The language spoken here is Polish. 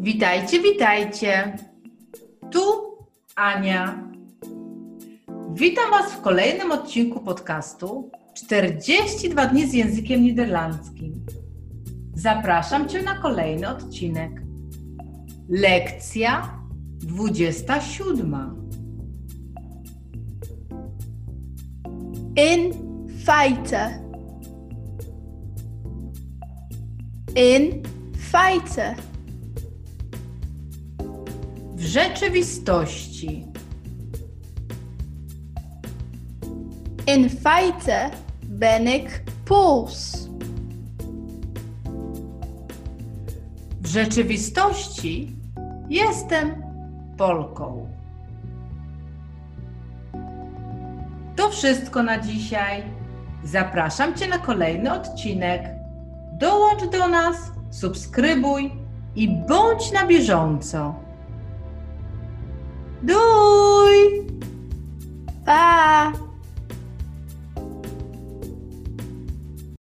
Witajcie, witajcie. Tu Ania. Witam Was w kolejnym odcinku podcastu 42 dni z językiem niderlandzkim. Zapraszam Cię na kolejny odcinek. Lekcja 27. In feite. In feite. W rzeczywistości. In feite ben ik Pools. W rzeczywistości jestem Polką. To wszystko na dzisiaj. Zapraszam Cię na kolejny odcinek. Dołącz do nas, subskrybuj i bądź na bieżąco. do